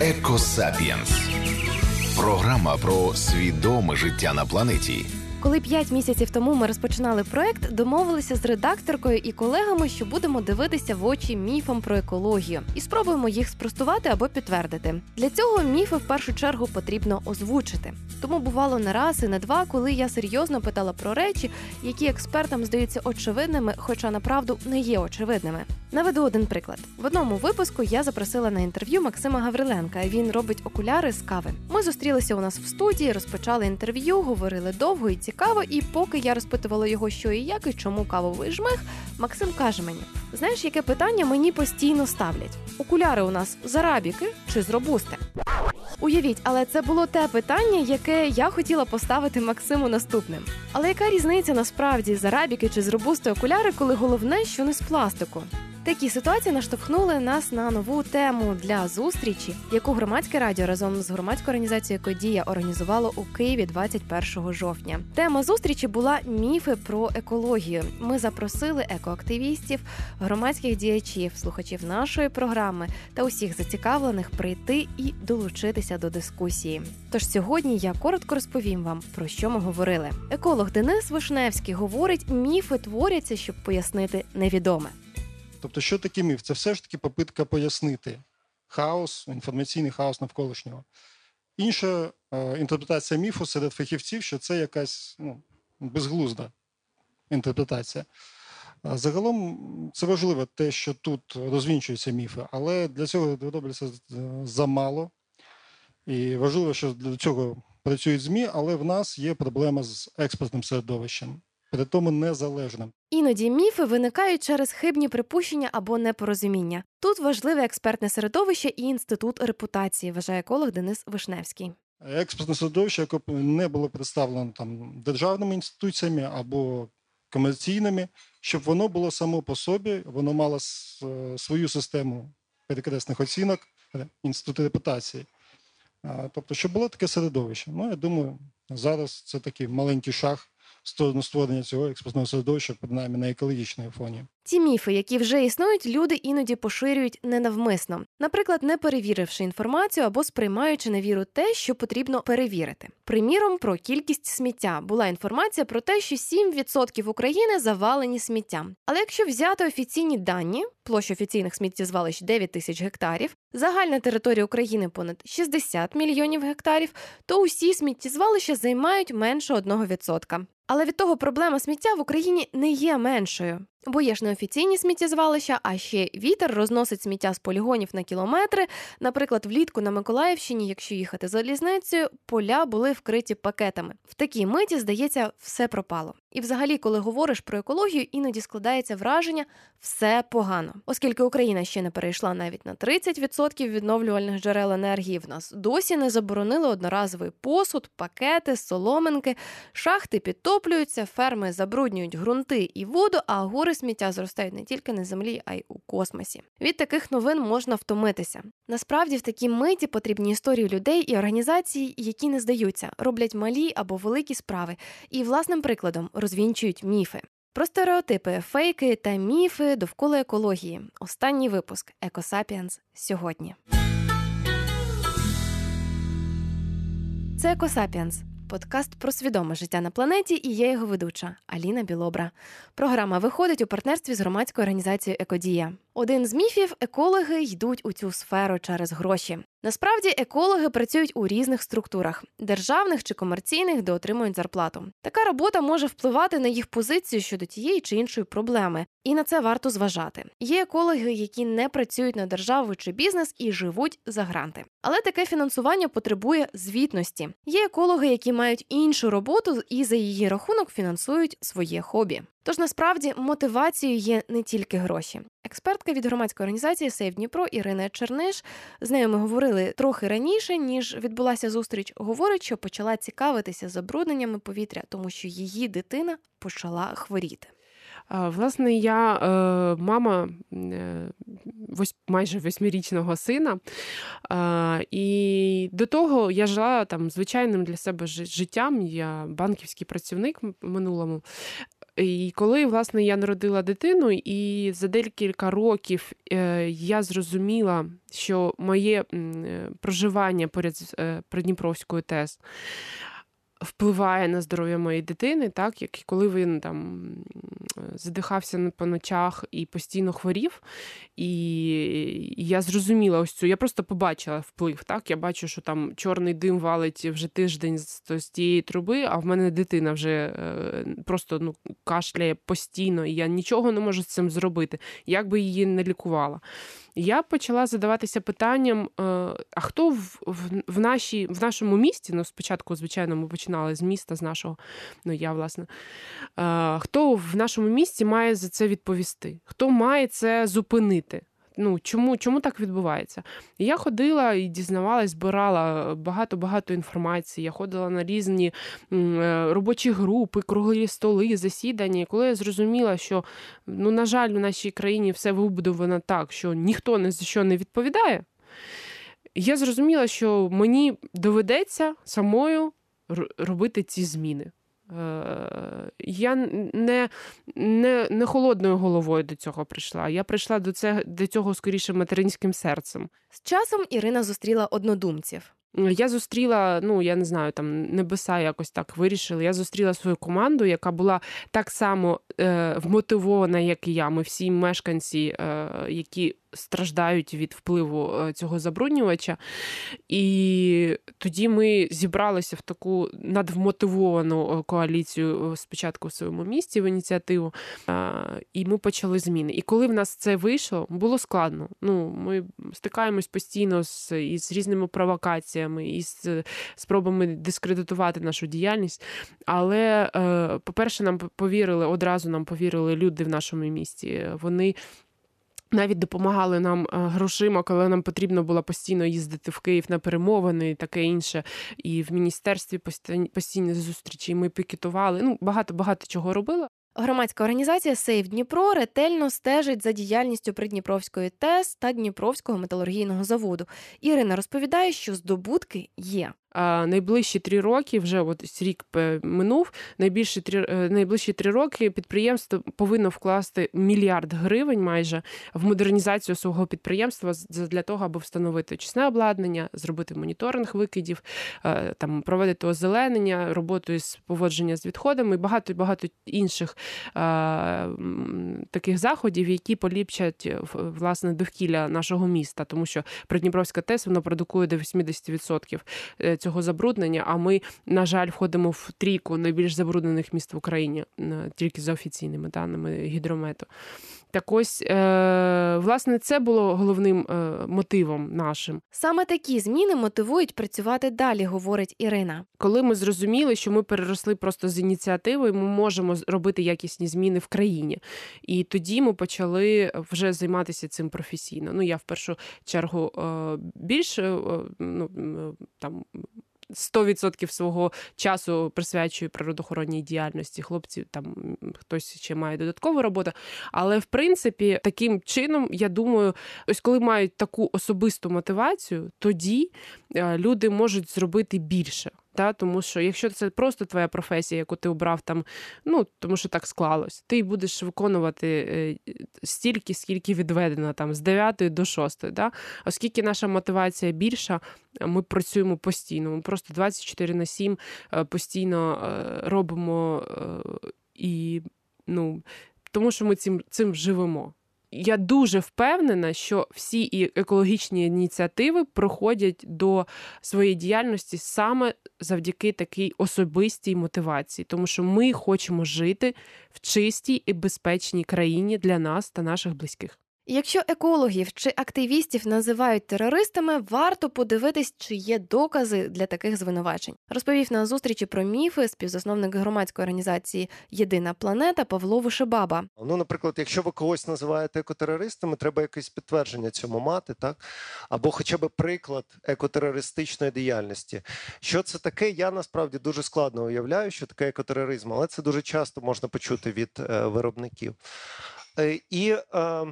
Екосапієнс. Програма про свідоме життя на планеті. Коли п'ять місяців тому ми розпочинали проект, домовилися з редакторкою і колегами, що будемо дивитися в очі міфам про екологію і спробуємо їх спростувати або підтвердити. Для цього міфи в першу чергу потрібно озвучити. Тому бувало не раз і не два, коли я серйозно питала про речі, які експертам здаються очевидними, хоча направду не є очевидними. Наведу один приклад. В одному випуску я запросила на інтерв'ю Максима Гавриленка. Він робить окуляри з кави. Ми зустрілися у нас в студії, розпочали інтерв'ю, говорили довго і цікаво. І поки я розпитувала його, що і як, і чому кавовий жмих, Максим каже мені: знаєш, яке питання мені постійно ставлять? Окуляри у нас з арабіки чи з робусти? Уявіть, але це було те питання, яке я хотіла поставити Максиму наступним. Але яка різниця насправді з арабіки чи з робусти окуляри, коли головне, що не з пластику? Такі ситуації наштовхнули нас на нову тему для зустрічі, яку громадське радіо разом з громадською організацією Кодія організувало у Києві 21 жовтня. Тема зустрічі була міфи про екологію. Ми запросили екоактивістів, громадських діячів, слухачів нашої програми та усіх зацікавлених прийти і долучитися до дискусії. Тож сьогодні я коротко розповім вам про що ми говорили. Еколог Денис Вишневський говорить, міфи творяться, щоб пояснити невідоме. Тобто, що таке міф? Це все ж таки попитка пояснити хаос, інформаційний хаос навколишнього. Інша е, інтерпретація міфу серед фахівців, що це якась ну, безглузда інтерпретація. Загалом це важливо те, що тут розвінчуються міфи, але для цього робиться замало. І важливо, що для цього працюють ЗМІ, але в нас є проблема з експертним середовищем при тому незалежним. Іноді міфи виникають через хибні припущення або непорозуміння. Тут важливе експертне середовище і інститут репутації, вважає еколог Денис Вишневський. Експертне середовище, яке не було представлено там державними інституціями або комерційними, щоб воно було само по собі, воно мало свою систему перекресних оцінок, інститут репутації. Тобто, щоб було таке середовище. Ну, я думаю, зараз це такий маленький шаг сторону створення цього експортного середовища, принаймні на екологічному фоні. Ті міфи, які вже існують, люди іноді поширюють ненавмисно, наприклад, не перевіривши інформацію або сприймаючи на віру те, що потрібно перевірити. Приміром, про кількість сміття була інформація про те, що 7% України завалені сміттям. Але якщо взяти офіційні дані, площа офіційних сміттєзвалищ 9 тисяч гектарів, загальна територія України понад 60 мільйонів гектарів, то усі сміттєзвалища займають менше 1%. Але від того проблема сміття в Україні не є меншою. Бо є ж неофіційні сміттєзвалища, а ще вітер розносить сміття з полігонів на кілометри. Наприклад, влітку на Миколаївщині, якщо їхати залізницею, поля були вкриті пакетами. В такій миті, здається, все пропало. І, взагалі, коли говориш про екологію, іноді складається враження все погано, оскільки Україна ще не перейшла навіть на 30% відновлювальних джерел енергії. В нас досі не заборонили одноразовий посуд, пакети, соломинки, шахти підтоплюються, ферми забруднюють ґрунти і воду, а гори сміття зростають не тільки на землі, а й у космосі. Від таких новин можна втомитися. Насправді в такій миті потрібні історії людей і організацій, які не здаються, роблять малі або великі справи, і власним прикладом розвінчують міфи. Про стереотипи, фейки та міфи довкола екології. Останній випуск Екосапіенс сьогодні. Це Екосапіенс подкаст про свідоме життя на планеті, і я його ведуча Аліна Білобра. Програма виходить у партнерстві з громадською організацією Екодія. Один з міфів екологи йдуть у цю сферу через гроші. Насправді екологи працюють у різних структурах державних чи комерційних, де отримують зарплату. Така робота може впливати на їх позицію щодо тієї чи іншої проблеми, і на це варто зважати. Є екологи, які не працюють на державу чи бізнес і живуть за гранти. Але таке фінансування потребує звітності. Є екологи, які мають іншу роботу і за її рахунок фінансують своє хобі. Тож насправді мотивацією є не тільки гроші. Експертка від громадської організації Сейв Дніпро Ірина Черниш з нею ми говорили трохи раніше, ніж відбулася зустріч. Говорить, що почала цікавитися забрудненнями повітря, тому що її дитина почала хворіти. Власне, я е, мама е, майже восьмирічного сина, і до того я жила там звичайним для себе життям. Я банківський працівник в минулому. І коли власне я народила дитину, і за декілька років е, я зрозуміла, що моє е, проживання поряд з е, Придніпровською ТЕС впливає на здоров'я моєї дитини, так як коли він там задихався по ночах і постійно хворів. І я зрозуміла ось цю. Я просто побачила вплив. Так, я бачу, що там чорний дим валить вже тиждень з, з тієї труби, а в мене дитина вже е, просто ну, кашляє постійно, і я нічого не можу з цим зробити, як би її не лікувала я почала задаватися питанням: е, а хто в в, в, нашій, в нашому місті? Ну, спочатку, звичайно, ми починали з міста, з нашого, ну я власне, е, хто в нашому місті має за це відповісти? Хто має це зупинити? Ну чому чому так відбувається? я ходила і дізнавалась, збирала багато-багато інформації. Я ходила на різні е, робочі групи, круглі столи, засідання. І коли я зрозуміла, що ну, на жаль, в нашій країні все вибудовано так, що ніхто ні за що не відповідає. Я зрозуміла, що мені доведеться самою робити ці зміни. Е, я не не, не холодною головою до цього прийшла. Я прийшла до цього, до цього скоріше материнським серцем. З часом Ірина зустріла однодумців. Я зустріла, ну я не знаю, там небеса якось так вирішили. Я зустріла свою команду, яка була так само е, вмотивована, як і я. Ми всі мешканці, е, які страждають від впливу е, цього забруднювача. І тоді ми зібралися в таку надвмотивовану е, коаліцію е, спочатку в своєму місті в ініціативу, і ми почали зміни. І коли в нас це вийшло, було складно. Ну, Ми стикаємось постійно з із різними провокаціями, із спробами дискредитувати нашу діяльність. Але, по-перше, нам повірили, одразу нам повірили люди в нашому місті. Вони навіть допомагали нам е, грошима, коли нам потрібно було постійно їздити в Київ на перемовини і таке інше. І в міністерстві постійні зустрічі. Ми пікетували. Ну багато багато чого робили. Громадська організація Сейв Дніпро ретельно стежить за діяльністю Придніпровської ТЕС та Дніпровського металургійного заводу. Ірина розповідає, що здобутки є. Найближчі три роки, вже от рік минув. Найбільші три е, найближчі три роки підприємство повинно вкласти мільярд гривень майже в модернізацію свого підприємства для того, аби встановити очисне обладнання, зробити моніторинг викидів, е, там проводити озеленення, роботу із поводження з відходами, і багато багато інших таких заходів, які поліпшать власне довкілля нашого міста, тому що Придніпровська ТЕС воно продукує до 80% цього забруднення. А ми, на жаль, входимо в трійку найбільш забруднених міст в Україні тільки за офіційними даними гідромету. Так ось, е, власне, це було головним е, мотивом нашим. Саме такі зміни мотивують працювати далі, говорить Ірина. Коли ми зрозуміли, що ми переросли просто з ініціативою, ми можемо робити якісні зміни в країні. І тоді ми почали вже займатися цим професійно. Ну, я в першу чергу більше ну, там 100% свого часу присвячую природоохоронній діяльності. Хлопці там хтось ще має додаткову роботу. Але в принципі, таким чином, я думаю, ось коли мають таку особисту мотивацію, тоді е, люди можуть зробити більше. Та, Тому що якщо це просто твоя професія, яку ти обрав там, ну тому що так склалось, ти будеш виконувати е, стільки, скільки відведено там з 9 до 6. Да? Оскільки наша мотивація більша, ми працюємо постійно. Ми просто 24 на 7 е, постійно е, робимо і ну, тому що ми цим, цим живемо я дуже впевнена, що всі і екологічні ініціативи проходять до своєї діяльності саме завдяки такій особистій мотивації, тому що ми хочемо жити в чистій і безпечній країні для нас та наших близьких. Якщо екологів чи активістів називають терористами, варто подивитись, чи є докази для таких звинувачень. Розповів на зустрічі про міфи співзасновник громадської організації Єдина планета Павло Вишебаба. Ну, наприклад, якщо ви когось називаєте екотерористами, треба якесь підтвердження цьому мати, так або хоча б приклад екотерористичної діяльності. Що це таке? Я насправді дуже складно уявляю, що таке екотероризм, але це дуже часто можна почути від е, виробників. Е, і е,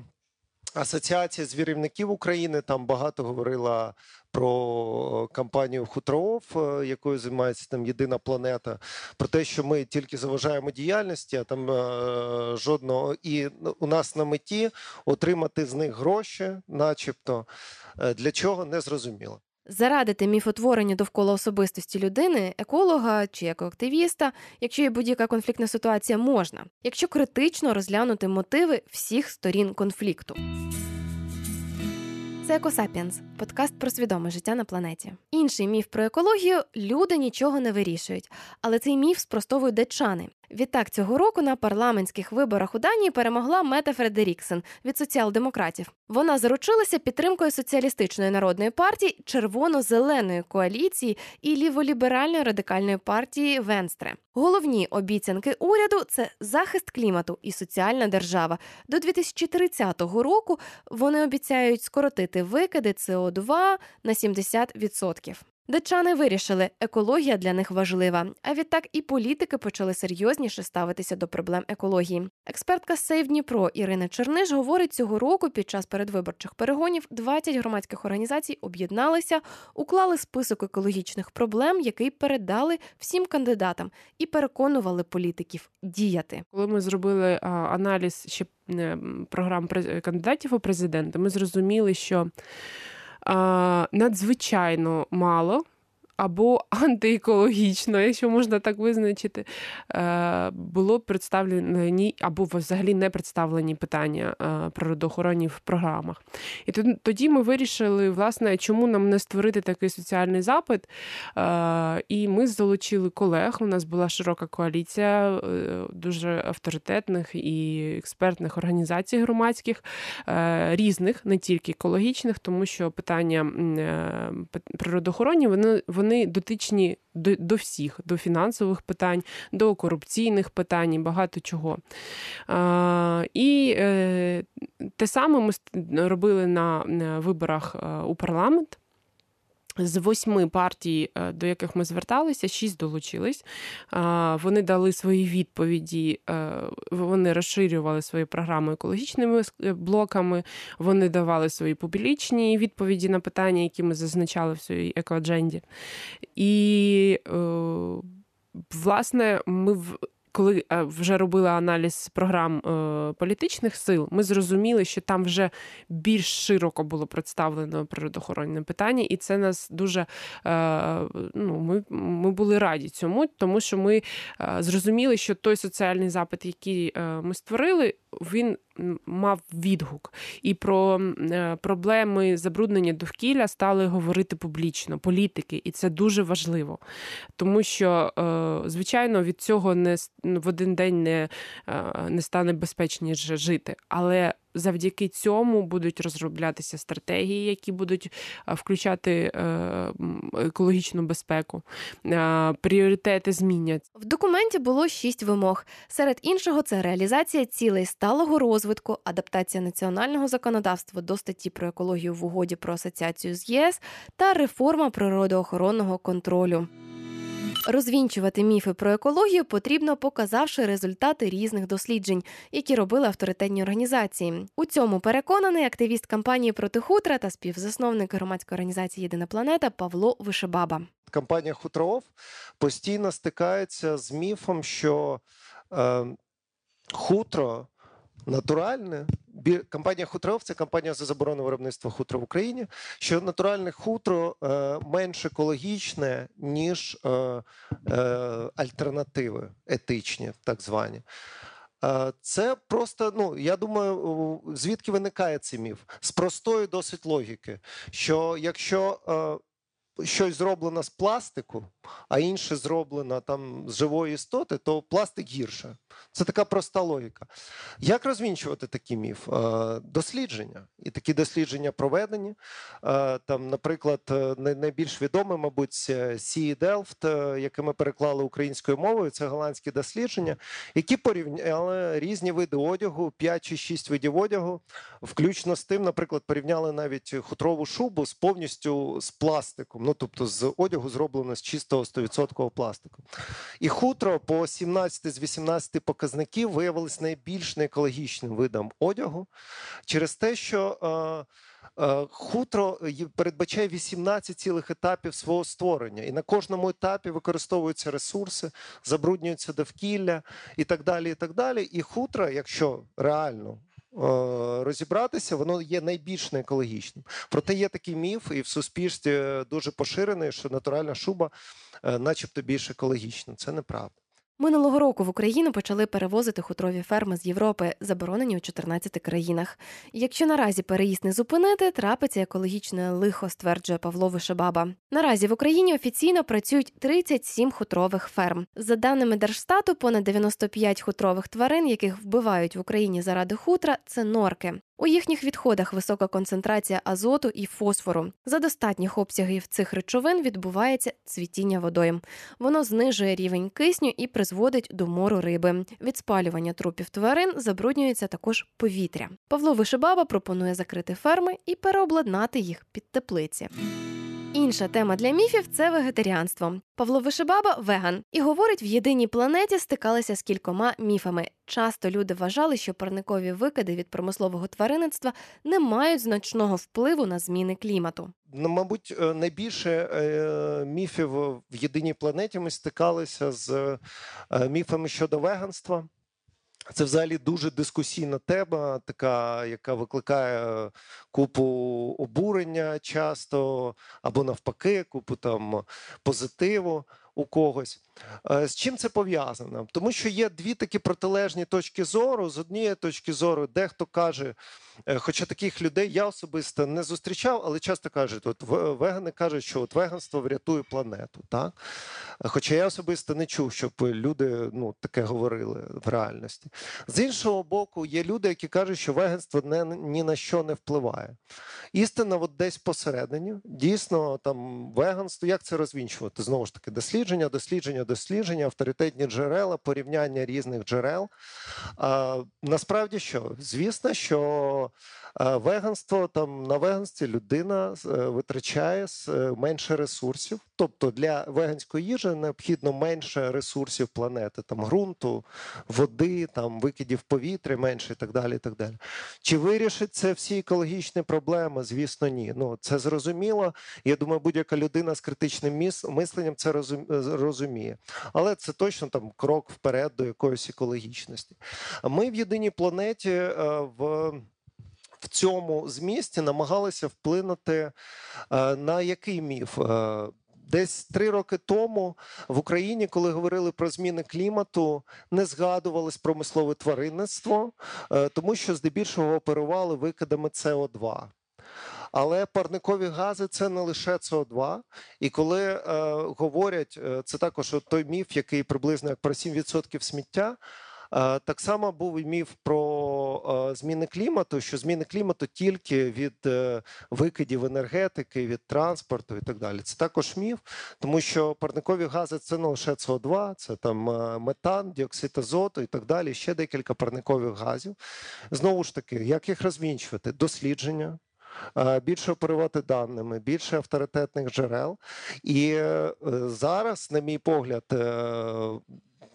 Асоціація звірівників України там багато говорила про кампанію Хутров, е, якою займається там єдина планета, про те, що ми тільки заважаємо діяльності, а там е, жодного і ну, у нас на меті отримати з них гроші, начебто Е, для чого не зрозуміло. Зарадити міфотворення довкола особистості людини, еколога чи екоактивіста, якщо є будь-яка конфліктна ситуація, можна, якщо критично розглянути мотиви всіх сторін конфлікту. Це Екосапіенс, подкаст про свідоме життя на планеті. Інший міф про екологію люди нічого не вирішують, але цей міф спростовують датчани. Відтак цього року на парламентських виборах у Данії перемогла Мета Фредеріксен від соціал-демократів. Вона заручилася підтримкою соціалістичної народної партії, червоно-зеленої коаліції і ліволіберальної радикальної партії Венстре. Головні обіцянки уряду це захист клімату і соціальна держава. До 2030 року вони обіцяють скоротити викиди СО2 на 70%. Датчани вирішили, екологія для них важлива. А відтак і політики почали серйозніше ставитися до проблем екології. Експертка Сейв Дніпро Ірина Черниш говорить, цього року під час передвиборчих перегонів 20 громадських організацій об'єдналися, уклали список екологічних проблем, який передали всім кандидатам, і переконували політиків діяти. Коли ми зробили аналіз ще програм кандидатів у президенти, ми зрозуміли, що надзвичайно мало. Або антиекологічно, якщо можна так визначити, е, було представлені або взагалі не представлені питання е, природоохоронні в програмах. І тоді ми вирішили, власне, чому нам не створити такий соціальний запит. Е, І ми залучили колег. У нас була широка коаліція дуже авторитетних і експертних організацій громадських, різних, не тільки екологічних, тому що питання природоохоронні вони, вони дотичні до, до всіх, до фінансових питань, до корупційних питань багато чого. Е, І е, те саме ми робили на на виборах е, у парламент. З восьми партій, е, до яких ми зверталися, шість долучились. Вони дали свої відповіді, е, вони розширювали свої програми екологічними е, блоками, вони давали свої публічні відповіді на питання, які ми зазначали в своїй екоадженді. І, власне, ми. Коли е, вже робили аналіз програм е, політичних сил, ми зрозуміли, що там вже більш широко було представлено природоохоронне питання, і це нас дуже е, ну, ми, ми були раді цьому, тому що ми зрозуміли, що той соціальний запит, який ми створили, він мав відгук. І про проблеми забруднення довкілля стали говорити публічно, політики, і це дуже важливо. Тому що, звичайно, від цього не в один день не, е, не стане безпечніше жити. Але завдяки цьому будуть розроблятися стратегії, які будуть е, включати е, екологічну безпеку. Пріоритети зміняться. В документі було шість вимог. Серед іншого, це реалізація цілей сталого розвитку, адаптація національного законодавства до статті про екологію в угоді про асоціацію з ЄС та реформа природоохоронного контролю. Розвінчувати міфи про екологію потрібно, показавши результати різних досліджень, які робили авторитетні організації. У цьому переконаний активіст кампанії проти хутра та співзасновник громадської організації Єдина планета Павло Вишебаба. компанія Хутров постійно стикається з міфом, що е, хутро натуральне. Компанія Хутров це компанія за заборону виробництва хутра в Україні. Що натуральне хутро е, менш екологічне, ніж е, е, альтернативи етичні, так звані. Це просто, ну я думаю, звідки виникає цей міф? З простої досить логіки, що якщо щось зроблено з пластику, а інше зроблено там з живої істоти, то пластик гірше. Це така проста логіка. Як розвінчувати такий міф? Е, Дослідження. І такі дослідження проведені. Е, Там, наприклад, е, найбільш відоме, мабуть, Сі Делфт, яке ми переклали українською мовою. Це голландські дослідження, які порівняли різні види одягу, 5 чи 6 видів одягу, включно з тим, наприклад, порівняли навіть хутрову шубу з повністю з пластиком, ну тобто з одягу зроблено з чистого 100% пластику. І хутро по 17 з 18 показників виявилися найбільш неекологічним видом одягу через те, що е, е, хутро передбачає 18 цілих етапів свого створення, і на кожному етапі використовуються ресурси, забруднюються довкілля і так далі. І так далі. І хутро, якщо реально розібратися, воно є найбільш неекологічним. Проте є такий міф, і в суспільстві дуже поширений, що натуральна шуба, е, начебто, більш екологічна. Це неправда. Минулого року в Україну почали перевозити хутрові ферми з Європи, заборонені у 14 країнах. Якщо наразі переїзд не зупинити, трапиться екологічне лихо, стверджує Павло Вишебаба. Наразі в Україні офіційно працюють 37 хутрових ферм. За даними Держстату, понад 95 хутрових тварин, яких вбивають в Україні заради хутра, це норки. У їхніх відходах висока концентрація азоту і фосфору. За достатніх обсягів цих речовин відбувається цвітіння водою. Воно знижує рівень кисню і призводить до мору риби. Від спалювання трупів тварин забруднюється також повітря. Павло Вишибаба пропонує закрити ферми і переобладнати їх під теплиці. Інша тема для міфів це вегетаріанство. Павло Вишибаба веган і говорить, в єдиній планеті стикалися з кількома міфами. Часто люди вважали, що парникові викиди від промислового тваринництва не мають значного впливу на зміни клімату. Ну, мабуть, е, найбільше е, міфів в єдиній планеті ми стикалися з е, міфами щодо веганства. Це взагалі дуже дискусійна тема, така, яка викликає купу обурення часто, або навпаки, купу там позитиву у когось. Е, з чим це пов'язано? Тому що є дві такі протилежні точки зору. З однієї точки зору, дехто каже, е, хоча таких людей я особисто не зустрічав, але часто кажуть, от вегани кажуть, що от веганство врятує планету. Так? Хоча я особисто не чув, щоб люди ну, таке говорили в реальності. З іншого боку, є люди, які кажуть, що веганство не, ні на що не впливає. Істина, от десь посередині, дійсно, там веганство, як це розвінчувати? Знову ж таки, дослідження, дослідження дослідження, авторитетні джерела, порівняння різних джерел. А, Насправді що? Звісно, що веганство там на веганстві людина е, витрачає е, менше ресурсів. Тобто для веганської їжі необхідно менше ресурсів планети, там ґрунту, води, там викидів повітря менше і так далі. І так далі. Чи вирішить це всі екологічні проблеми? Звісно, ні. Ну це зрозуміло. Я думаю, будь-яка людина з критичним мисленням це розуміє. Але це точно там крок вперед до якоїсь екологічності. Ми в єдиній планеті е, в. В цьому змісті намагалися вплинути на який міф? Десь три роки тому в Україні, коли говорили про зміни клімату, не згадувалось промислове тваринництво, е, тому що здебільшого оперували викидами СО2. Але парникові гази це не лише СО2. І коли е, говорять, е, це також той міф, який приблизно як про 7% сміття. Так само був і міф про зміни клімату, що зміни клімату тільки від е, викидів енергетики, від транспорту і так далі. Це також міф, тому що парникові гази це не лише СО2, це там е, метан, діоксид азоту і так далі. Ще декілька парникових газів. Знову ж таки, як їх розвінчувати? Дослідження. Більше оперувати даними, більше авторитетних джерел, і е, зараз, на мій погляд,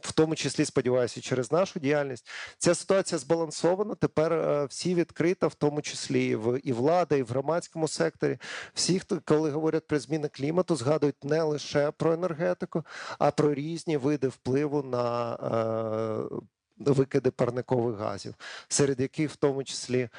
в тому числі сподіваюся, через нашу діяльність. Ця ситуація збалансована. Тепер е, всі відкрита, в тому числі в і влада, і в громадському секторі. Всі, хто коли говорять про зміни клімату, згадують не лише про енергетику, а про різні види впливу на е, викиди парникових газів, серед яких в тому числі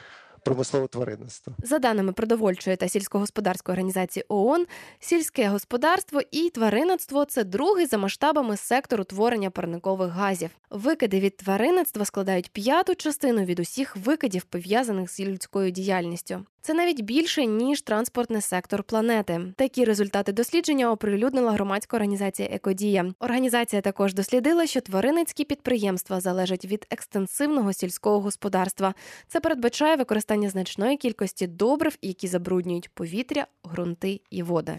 промислове тваринництво. За даними продовольчої та сільськогосподарської організації ООН, сільське господарство і тваринництво це другий за масштабами сектор утворення парникових газів. Викиди від тваринництва складають п'яту частину від усіх викидів, пов'язаних з людською діяльністю. Це навіть більше ніж транспортний сектор планети. Такі результати дослідження оприлюднила громадська організація Екодія. Організація також дослідила, що тваринницькі підприємства залежать від екстенсивного сільського господарства. Це передбачає використання значної кількості добрив, які забруднюють повітря, ґрунти і води.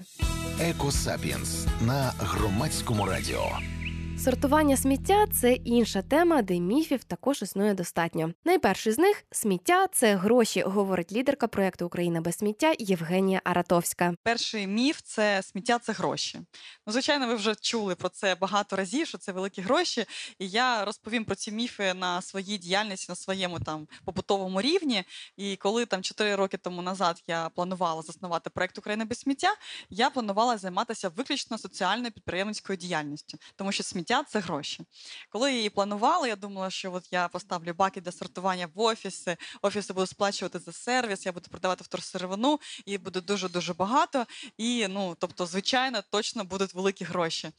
Екосапіенс на громадському радіо. Сортування сміття це інша тема, де міфів також існує достатньо. Найперший з них сміття це гроші, говорить лідерка проєкту Україна без сміття Євгенія Аратовська. Перший міф це сміття це гроші. Ну, звичайно, ви вже чули про це багато разів, що це великі гроші. І я розповім про ці міфи на своїй діяльності, на своєму там побутовому рівні. І коли там 4 роки тому назад я планувала заснувати проект Україна без сміття, я планувала займатися виключно соціальною підприємницькою діяльністю, тому що сміття це гроші. Коли я її планувала, я думала, що от я поставлю баки для сортування в офіси, офіси будуть сплачувати за сервіс, я буду продавати вторсировину, і буде дуже дуже багато. І ну, тобто, звичайно, точно будуть великі гроші.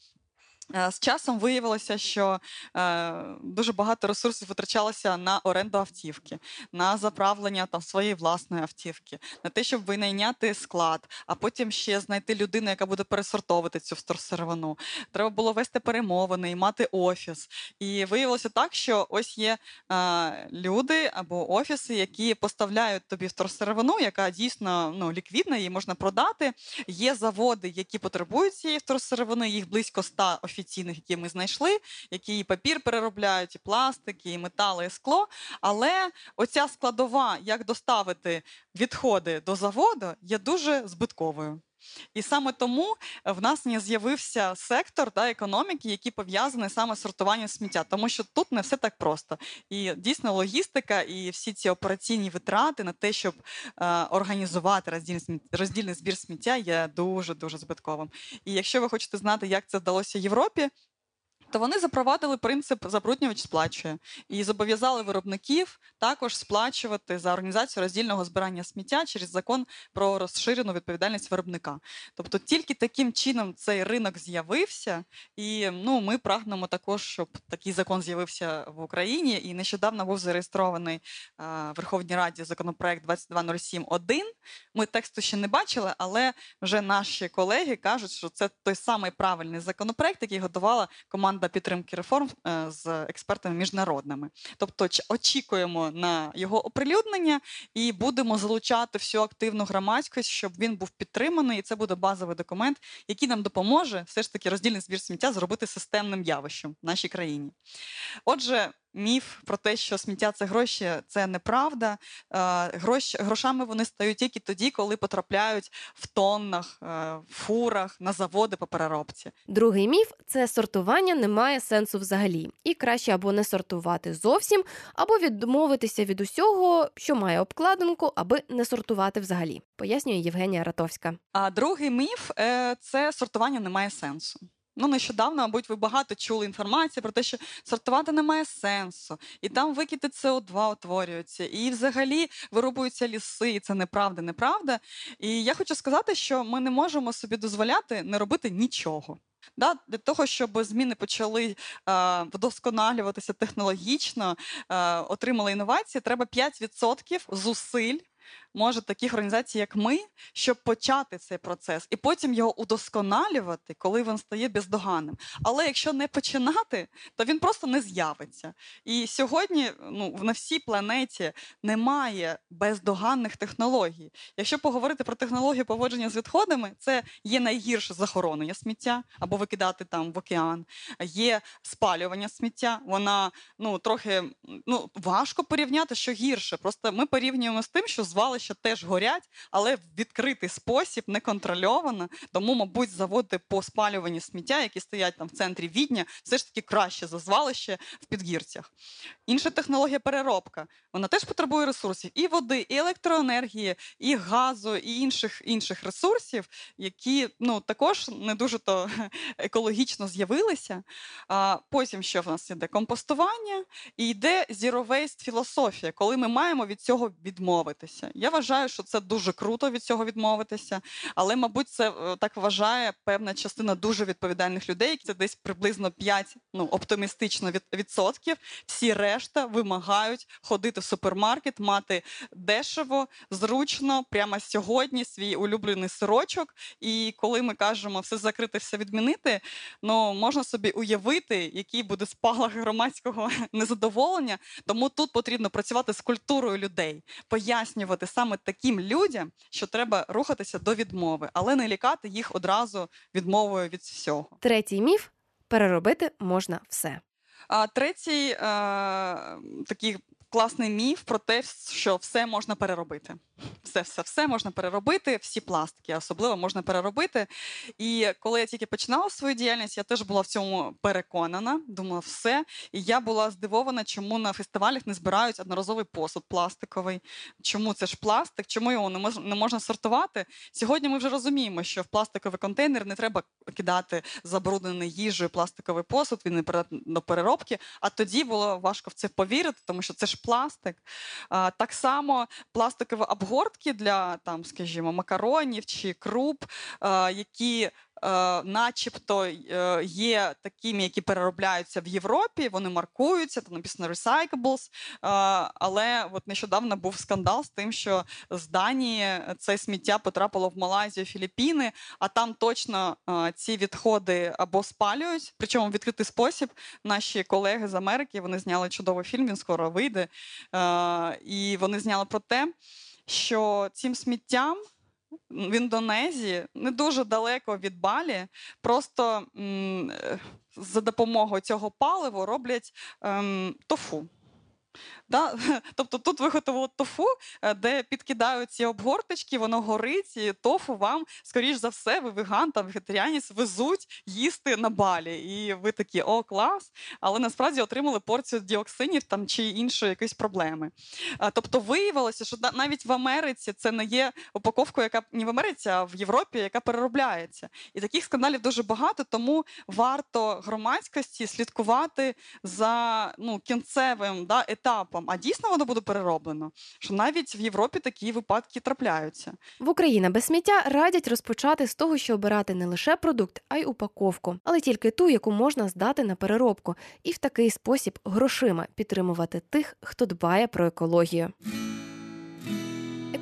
Е, З часом виявилося, що е, дуже багато ресурсів витрачалося на оренду автівки, на заправлення там своєї власної автівки, на те, щоб винайняти склад, а потім ще знайти людину, яка буде пересортовувати цю вторсировину. Треба було вести перемовини і мати офіс. І виявилося так, що ось є е, люди або офіси, які поставляють тобі вторсировину, яка дійсно ну, ліквідна, її можна продати. Є заводи, які потребують цієї вторсировини, їх близько 100 офіційних, які ми знайшли, які і папір переробляють, і пластик, і метали, і скло. Але оця складова, як доставити відходи до заводу, є дуже збитковою. І саме тому в нас не з'явився сектор да, економіки, який пов'язаний саме з сортуванням сміття, тому що тут не все так просто. І дійсно логістика і всі ці операційні витрати на те, щоб е, організувати роздільний, роздільний збір сміття, є дуже дуже збитковим. І якщо ви хочете знати, як це вдалося Європі. То вони запровадили принцип забруднювач сплачує і зобов'язали виробників також сплачувати за організацію роздільного збирання сміття через закон про розширену відповідальність виробника. Тобто тільки таким чином цей ринок з'явився, і ну ми прагнемо також, щоб такий закон з'явився в Україні. І нещодавно був зареєстрований в Верховній Раді законопроект 2207.1. Ми тексту ще не бачили, але вже наші колеги кажуть, що це той самий правильний законопроект, який готувала команда підтримки реформ е, з експертами міжнародними. Тобто очікуємо на його оприлюднення і будемо залучати всю активну громадськість, щоб він був підтриманий. І це буде базовий документ, який нам допоможе все ж таки роздільний збір сміття зробити системним явищем в нашій країні. Отже. Міф про те, що сміття це гроші, це неправда. Е, Грош, грошами вони стають тільки тоді, коли потрапляють в тоннах, е, в фурах, на заводи по переробці. Другий міф це сортування не має сенсу взагалі, і краще або не сортувати зовсім, або відмовитися від усього, що має обкладинку, аби не сортувати взагалі, пояснює Євгенія Ратовська. А другий міф е, це сортування не має сенсу. Ну, нещодавно, мабуть, ви багато чули інформації про те, що сортувати не має сенсу, і там викиди СО2 утворюються, і взагалі вирубуються ліси, і це неправда, неправда. І я хочу сказати, що ми не можемо собі дозволяти не робити нічого. Да, для того, щоб зміни почали е, вдосконалюватися технологічно, е, отримали інновації, треба 5% зусиль. Може таких організацій, як ми, щоб почати цей процес і потім його удосконалювати, коли він стає бездоганним. Але якщо не починати, то він просто не з'явиться. І сьогодні ну, на всій планеті немає бездоганних технологій. Якщо поговорити про технологію поводження з відходами, це є найгірше захоронення сміття або викидати там в океан. Є спалювання сміття. Вона ну трохи ну важко порівняти, що гірше. Просто ми порівнюємо з тим, що звалища теж горять, але в відкритий спосіб, неконтрольовано. Тому, мабуть, заводи по спалюванню сміття, які стоять там в центрі відня, все ж таки краще за звалище в підгірцях. Інша технологія переробка. Вона теж потребує ресурсів і води, і електроенергії, і газу, і інших інших ресурсів, які ну також не дуже то екологічно з'явилися. А потім що в нас іде компостування і йде zero waste філософія, коли ми маємо від цього відмовитися. Я вважаю, що це дуже круто від цього відмовитися, але, мабуть, це е, так вважає певна частина дуже відповідальних людей. Це десь приблизно 5, ну оптимістично від відсотків. Всі решта вимагають ходити в супермаркет, мати дешево, зручно, прямо сьогодні свій улюблений сирочок. І коли ми кажемо все закрити, все відмінити, ну можна собі уявити, який буде спалах громадського незадоволення. Тому тут потрібно працювати з культурою людей, пояснювати саме таким людям, що треба рухатися до відмови, але не лікати їх одразу відмовою від всього. Третій міф переробити можна все. А третій е, такий класний міф про те, що все можна переробити. Все, все, все можна переробити, всі пластики, особливо можна переробити. І коли я тільки починала свою діяльність, я теж була в цьому переконана, думала, все. І я була здивована, чому на фестивалях не збирають одноразовий посуд пластиковий. Чому це ж пластик? Чому його не можна не можна сортувати? Сьогодні ми вже розуміємо, що в пластиковий контейнер не треба кидати забруднений їжею пластиковий посуд, він не до переробки. А тоді було важко в це повірити, тому що це ж пластик. А, так само пластикові обгортки для там, скажімо, макаронів чи круп, які е, начебто е, є такими, які переробляються в Європі, вони маркуються, там написано recyclables, е, але от нещодавно був скандал з тим, що з Данії це сміття потрапило в Малайзію, Філіппіни, а там точно е, ці відходи або спалюють, причому в відкритий спосіб. Наші колеги з Америки вони зняли чудовий фільм, він скоро вийде. Е, і вони зняли про те, що цим сміттям в Індонезії не дуже далеко від Балі, просто м, е, за допомогою цього паливу роблять ем, тофу. Да? Тобто тут виготовили тофу, е, де підкидають ці обгорточки, воно горить, і тофу вам, скоріш за все, ви веган та вегетаріанець везуть їсти на балі. І ви такі, о, клас! Але насправді отримали порцію діоксинів там чи іншої якоїсь проблеми. Е, Тобто виявилося, що навіть в Америці це не є упаковкою, яка не в Америці, а в Європі, яка переробляється. І таких скандалів дуже багато, тому варто громадськості слідкувати за ну, кінцевим да, етапом. А дійсно воно буде перероблено. Що навіть в Європі такі випадки трапляються. В Україна без сміття радять розпочати з того, що обирати не лише продукт, а й упаковку, але тільки ту, яку можна здати на переробку, і в такий спосіб грошима підтримувати тих, хто дбає про екологію.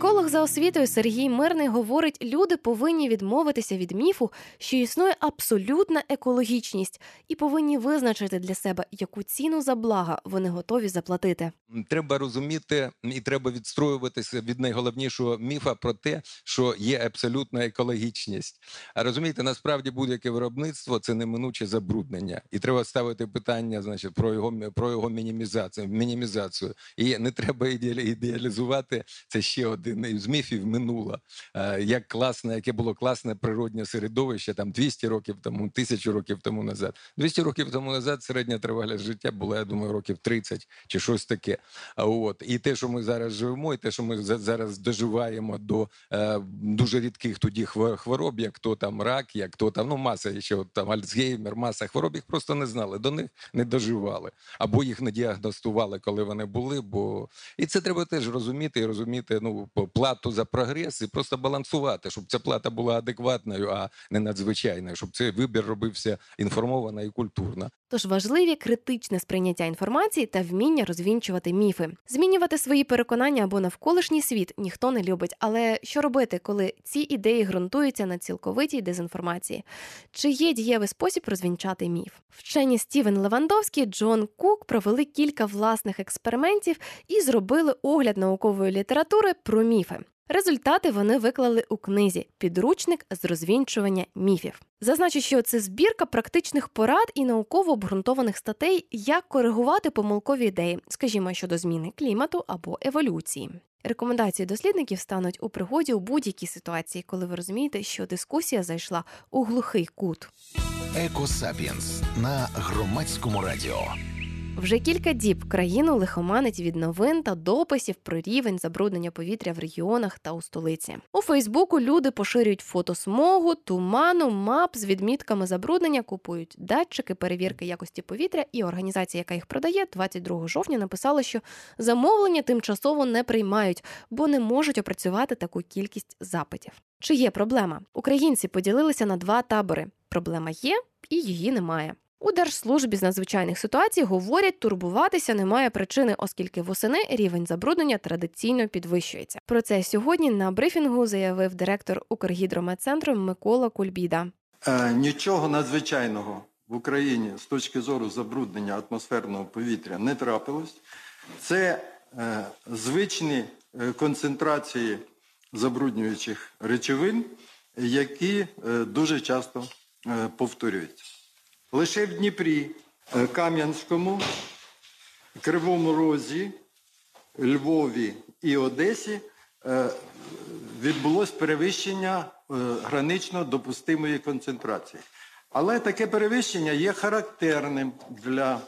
Еколог за освітою Сергій Мирний говорить, люди повинні відмовитися від міфу, що існує абсолютна екологічність, і повинні визначити для себе, яку ціну за блага вони готові заплатити. Треба розуміти і треба відстроюватися від найголовнішого міфа про те, що є абсолютна екологічність. А розумієте, насправді будь-яке виробництво це неминуче забруднення, і треба ставити питання, значить, про його про його мінімізацію. Мінімізацію. І не треба ідеалізувати. Це ще один із міфів минула. Е, Як класне, яке було класне природнє середовище там 200 років тому, 1000 років тому назад. 200 років тому назад середня тривалість життя була, я думаю, років 30 чи щось таке. От і те, що ми зараз живемо, і те, що ми зараз доживаємо до е, дуже рідких тоді хво- хвороб, як то там рак, як то там ну маса ще там Альцгеймер, маса хвороб, їх просто не знали, до них не доживали, або їх не діагностували, коли вони були. Бо і це треба теж розуміти і розуміти ну плату за прогрес, і просто балансувати, щоб ця плата була адекватною, а не надзвичайною, щоб цей вибір робився інформовано і культурно. Тож важливі критичне сприйняття інформації та вміння розвінчувати міфи. Змінювати свої переконання або навколишній світ ніхто не любить. Але що робити, коли ці ідеї ґрунтуються на цілковитій дезінформації? Чи є дієвий спосіб розвінчати міф? Вчені Стівен Левандовський, Джон Кук провели кілька власних експериментів і зробили огляд наукової літератури про міфи. Результати вони виклали у книзі Підручник з розвінчування міфів. Зазначу, що це збірка практичних порад і науково обґрунтованих статей, як коригувати помилкові ідеї, скажімо, щодо зміни клімату або еволюції. Рекомендації дослідників стануть у пригоді у будь-якій ситуації, коли ви розумієте, що дискусія зайшла у глухий кут. Екосапіенс на громадському радіо. Вже кілька діб країну лихоманить від новин та дописів про рівень забруднення повітря в регіонах та у столиці. У Фейсбуку люди поширюють фото смогу, туману, мап з відмітками забруднення, купують датчики перевірки якості повітря. І організація, яка їх продає, 22 жовтня написала, що замовлення тимчасово не приймають, бо не можуть опрацювати таку кількість запитів. Чи є проблема? Українці поділилися на два табори: проблема є і її немає. У Держслужбі з надзвичайних ситуацій говорять, турбуватися немає причини, оскільки восени рівень забруднення традиційно підвищується. Про це сьогодні на брифінгу заявив директор Укргідрометцентру Микола Кульбіда. Е, Нічого надзвичайного в Україні з точки зору забруднення атмосферного повітря не трапилось. Це е, звичні е, концентрації забруднюючих речовин, які дуже часто повторюються. Лише в Дніпрі, е, Кам'янському, Кривому Розі, Львові і Одесі е, відбулось перевищення е, гранично допустимої концентрації. Але таке перевищення є характерним для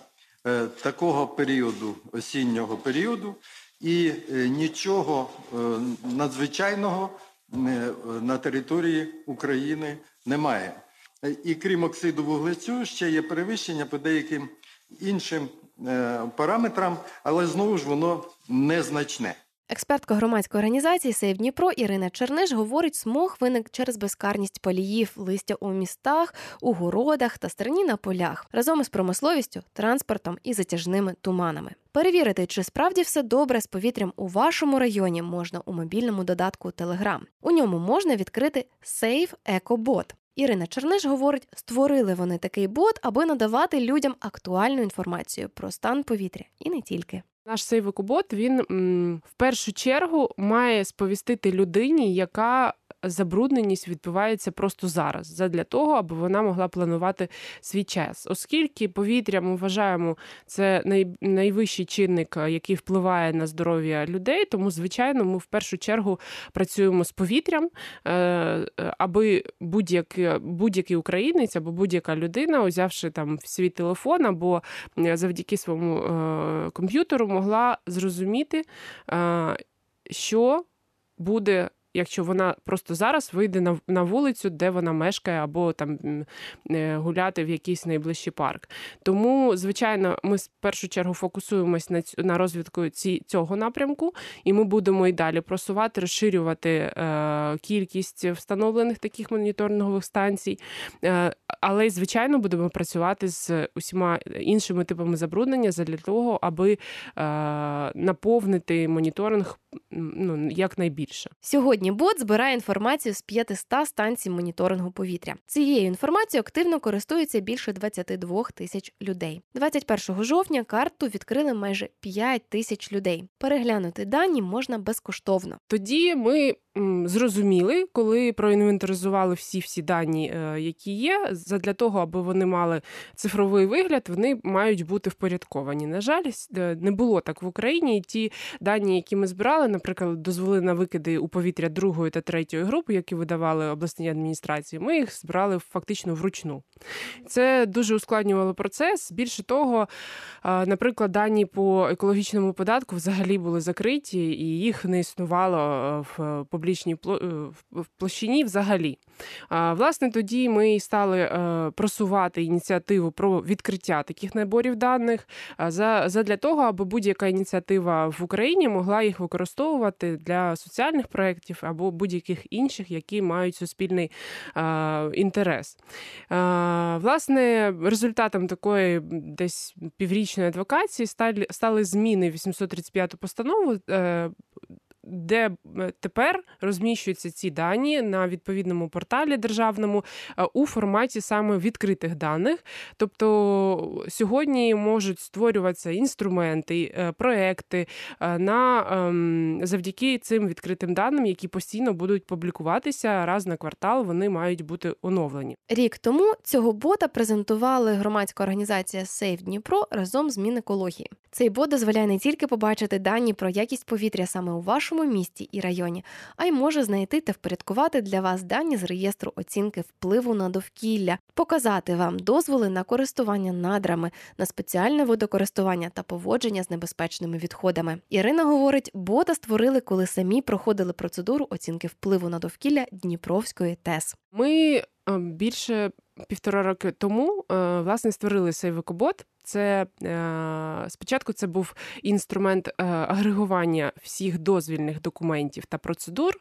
такого періоду, осіннього періоду, і нічого надзвичайного на території України немає. Е, І крім оксиду вуглецю, ще є перевищення по деяким іншим е, параметрам, але знову ж воно незначне. Експертка громадської організації Сейв Дніпро Ірина Черниш говорить, смог виник через безкарність поліїв, листя у містах, у городах та стерні на полях разом із промисловістю, транспортом і затяжними туманами. Перевірити, чи справді все добре з повітрям у вашому районі, можна у мобільному додатку Telegram. У ньому можна відкрити Save EcoBot. Ірина Черниш говорить, створили вони такий бот, аби надавати людям актуальну інформацію про стан повітря і не тільки. Наш цей викубот він в першу чергу має сповістити людині, яка забрудненість відбувається просто зараз, задля того, аби вона могла планувати свій час. Оскільки повітря ми вважаємо це най, найвищий чинник, е, який впливає на здоров'я людей, тому звичайно ми в першу чергу працюємо з повітрям, е, аби будь-який, будь-який українець або будь-яка людина, узявши там свій телефон або завдяки своєму е, комп'ютеру, могла зрозуміти, що буде. Якщо вона просто зараз вийде на, на вулицю, де вона мешкає, або там е, гуляти в якийсь найближчий парк. Тому, звичайно, ми в першу чергу фокусуємось на, ць- на розвитку ці, цього напрямку, і ми будемо і далі просувати, розширювати е, кількість встановлених таких моніторингових станцій. Е, але, звичайно, будемо працювати з усіма іншими типами забруднення для того, аби е, наповнити моніторинг ну, якнайбільше. Сьогодні бот збирає інформацію з 500 станцій моніторингу повітря. Цією інформацією активно користується більше 22 тисяч людей. 21 жовтня карту відкрили майже 5 тисяч людей. Переглянути дані можна безкоштовно. Тоді ми зрозуміли, коли проінвентаризували всі всі дані, е, які є, задля того, аби вони мали цифровий вигляд, вони мають бути впорядковані. На жаль, е, не було так в Україні. І ті дані, які ми збирали, наприклад, дозволи на викиди у повітря другої та третьої групи, які видавали обласні адміністрації, ми їх збирали фактично вручну. Це дуже ускладнювало процес. Більше того, наприклад, дані по екологічному податку взагалі були закриті, і їх не існувало е, в публічній е, площині взагалі. Власне, тоді ми стали е, просувати ініціативу про відкриття таких наборів даних за, задля того, аби будь-яка ініціатива в Україні могла їх використовувати для соціальних проєктів або будь-яких інших, які мають суспільний е, інтерес. Е, Власне, результатом такої десь піврічної адвокації стали, зміни в 835 постанову. Де е, тепер розміщуються ці дані на відповідному порталі державному е, у форматі саме відкритих даних. Тобто сьогодні можуть створюватися інструменти, е, проекти на ем, завдяки цим відкритим даним, які постійно будуть публікуватися раз на квартал. Вони мають бути оновлені. Рік тому цього бота презентували громадська організація Сейв Дніпро разом з Мінекології. Цей бот дозволяє не тільки побачити дані про якість повітря саме у вашому місті і районі, а й може знайти та впорядкувати для вас дані з реєстру оцінки впливу на довкілля, показати вам дозволи на користування надрами, на спеціальне водокористування та поводження з небезпечними відходами. Ірина говорить, бота створили, коли самі проходили процедуру оцінки впливу на довкілля Дніпровської ТЕС. Ми більше півтора роки тому е, власне створили цей викобот. Це е, спочатку це був інструмент е, агрегування всіх дозвільних документів та процедур,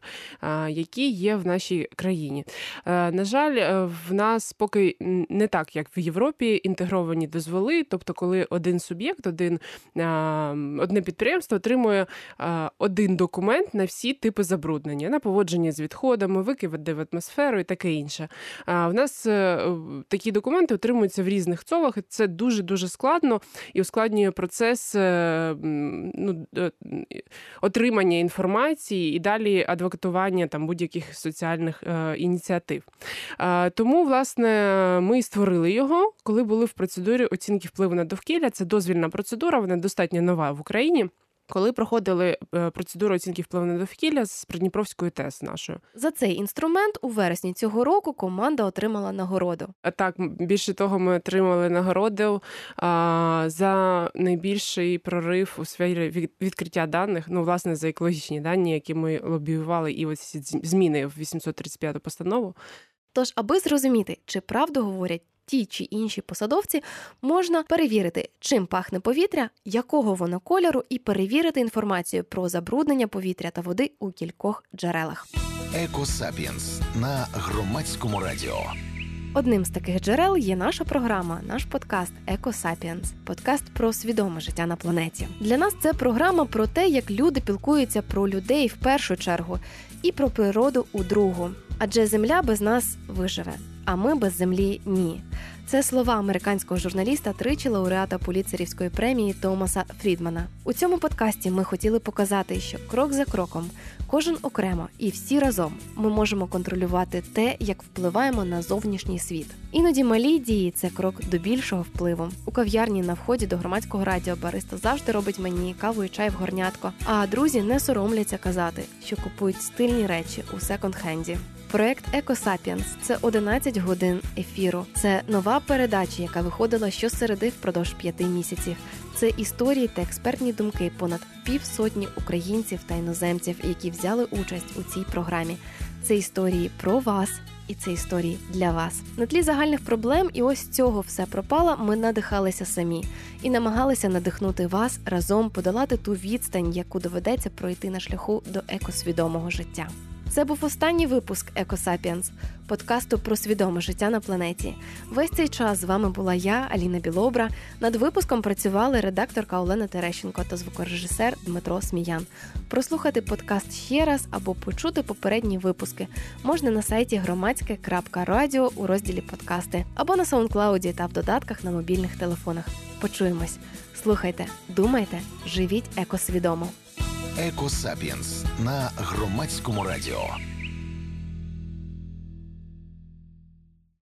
е, які є в нашій країні. Е, на жаль, е, в нас поки не так, як в Європі, інтегровані дозволи. Тобто, коли один суб'єкт, один е, одне підприємство отримує е, один документ на всі типи забруднення, на поводження з відходами, викиди в атмосферу і таке інше. В нас е, такі документи отримуються в різних цовах, і це дуже дуже складно і ускладнює процес е, ну, отримання інформації і далі адвокатування там будь-яких соціальних ініціатив. Тому, власне, ми створили його, коли були в процедурі оцінки впливу на довкілля. Це дозвільна процедура, вона достатньо нова в Україні коли проходили е, процедуру оцінки впливу на довкілля з Придніпровською ТЕС нашою. За цей інструмент у вересні цього року команда отримала нагороду. Так більше того, ми отримали нагороду за найбільший прорив у сфері відкриття даних. Ну, власне, за екологічні дані, які ми лобіювали, і ось зміни в 835 постанову. Тож, аби зрозуміти, чи правду говорять ті чи інші посадовці, можна перевірити, чим пахне повітря, якого воно кольору, і перевірити інформацію про забруднення повітря та води у кількох джерелах. Екосапіенс на громадському радіо. Одним з таких джерел є наша програма, наш подкаст Екосапіенс, подкаст про свідоме життя на планеті. Для нас це програма про те, як люди піклуються про людей в першу чергу і про природу у другу. Адже земля без нас виживе а ми без землі ні. Це слова американського журналіста, тричі лауреата Пулітцерівської премії Томаса Фрідмана. У цьому подкасті ми хотіли показати, що крок за кроком, кожен окремо і всі разом ми можемо контролювати те, як впливаємо на зовнішній світ. Іноді малі дії це крок до більшого впливу. У кав'ярні на вході до громадського радіо бариста завжди робить мені каву і чай в горнятко. А друзі не соромляться казати, що купують стильні речі у секонд-хенді. Проект Екосапіенс це 11 годин ефіру. Це нова передача, яка виходила щосереди впродовж п'яти місяців. Це історії та експертні думки понад півсотні українців та іноземців, які взяли участь у цій програмі. Це історії про вас. І це історії для вас на тлі загальних проблем, і ось цього все пропало. Ми надихалися самі і намагалися надихнути вас разом подолати ту відстань, яку доведеться пройти на шляху до екосвідомого життя. Це був останній випуск Екосапіенс, подкасту про свідоме життя на планеті. Весь цей час з вами була я, Аліна Білобра. Над випуском працювали редакторка Олена Терещенко та звукорежисер Дмитро Сміян. Прослухати подкаст ще раз або почути попередні випуски можна на сайті громадське.радіо у розділі подкасти або на саундклауді та в додатках на мобільних телефонах. Почуємось, слухайте, думайте, живіть екосвідомо. Екосапіенс на громадському радіо.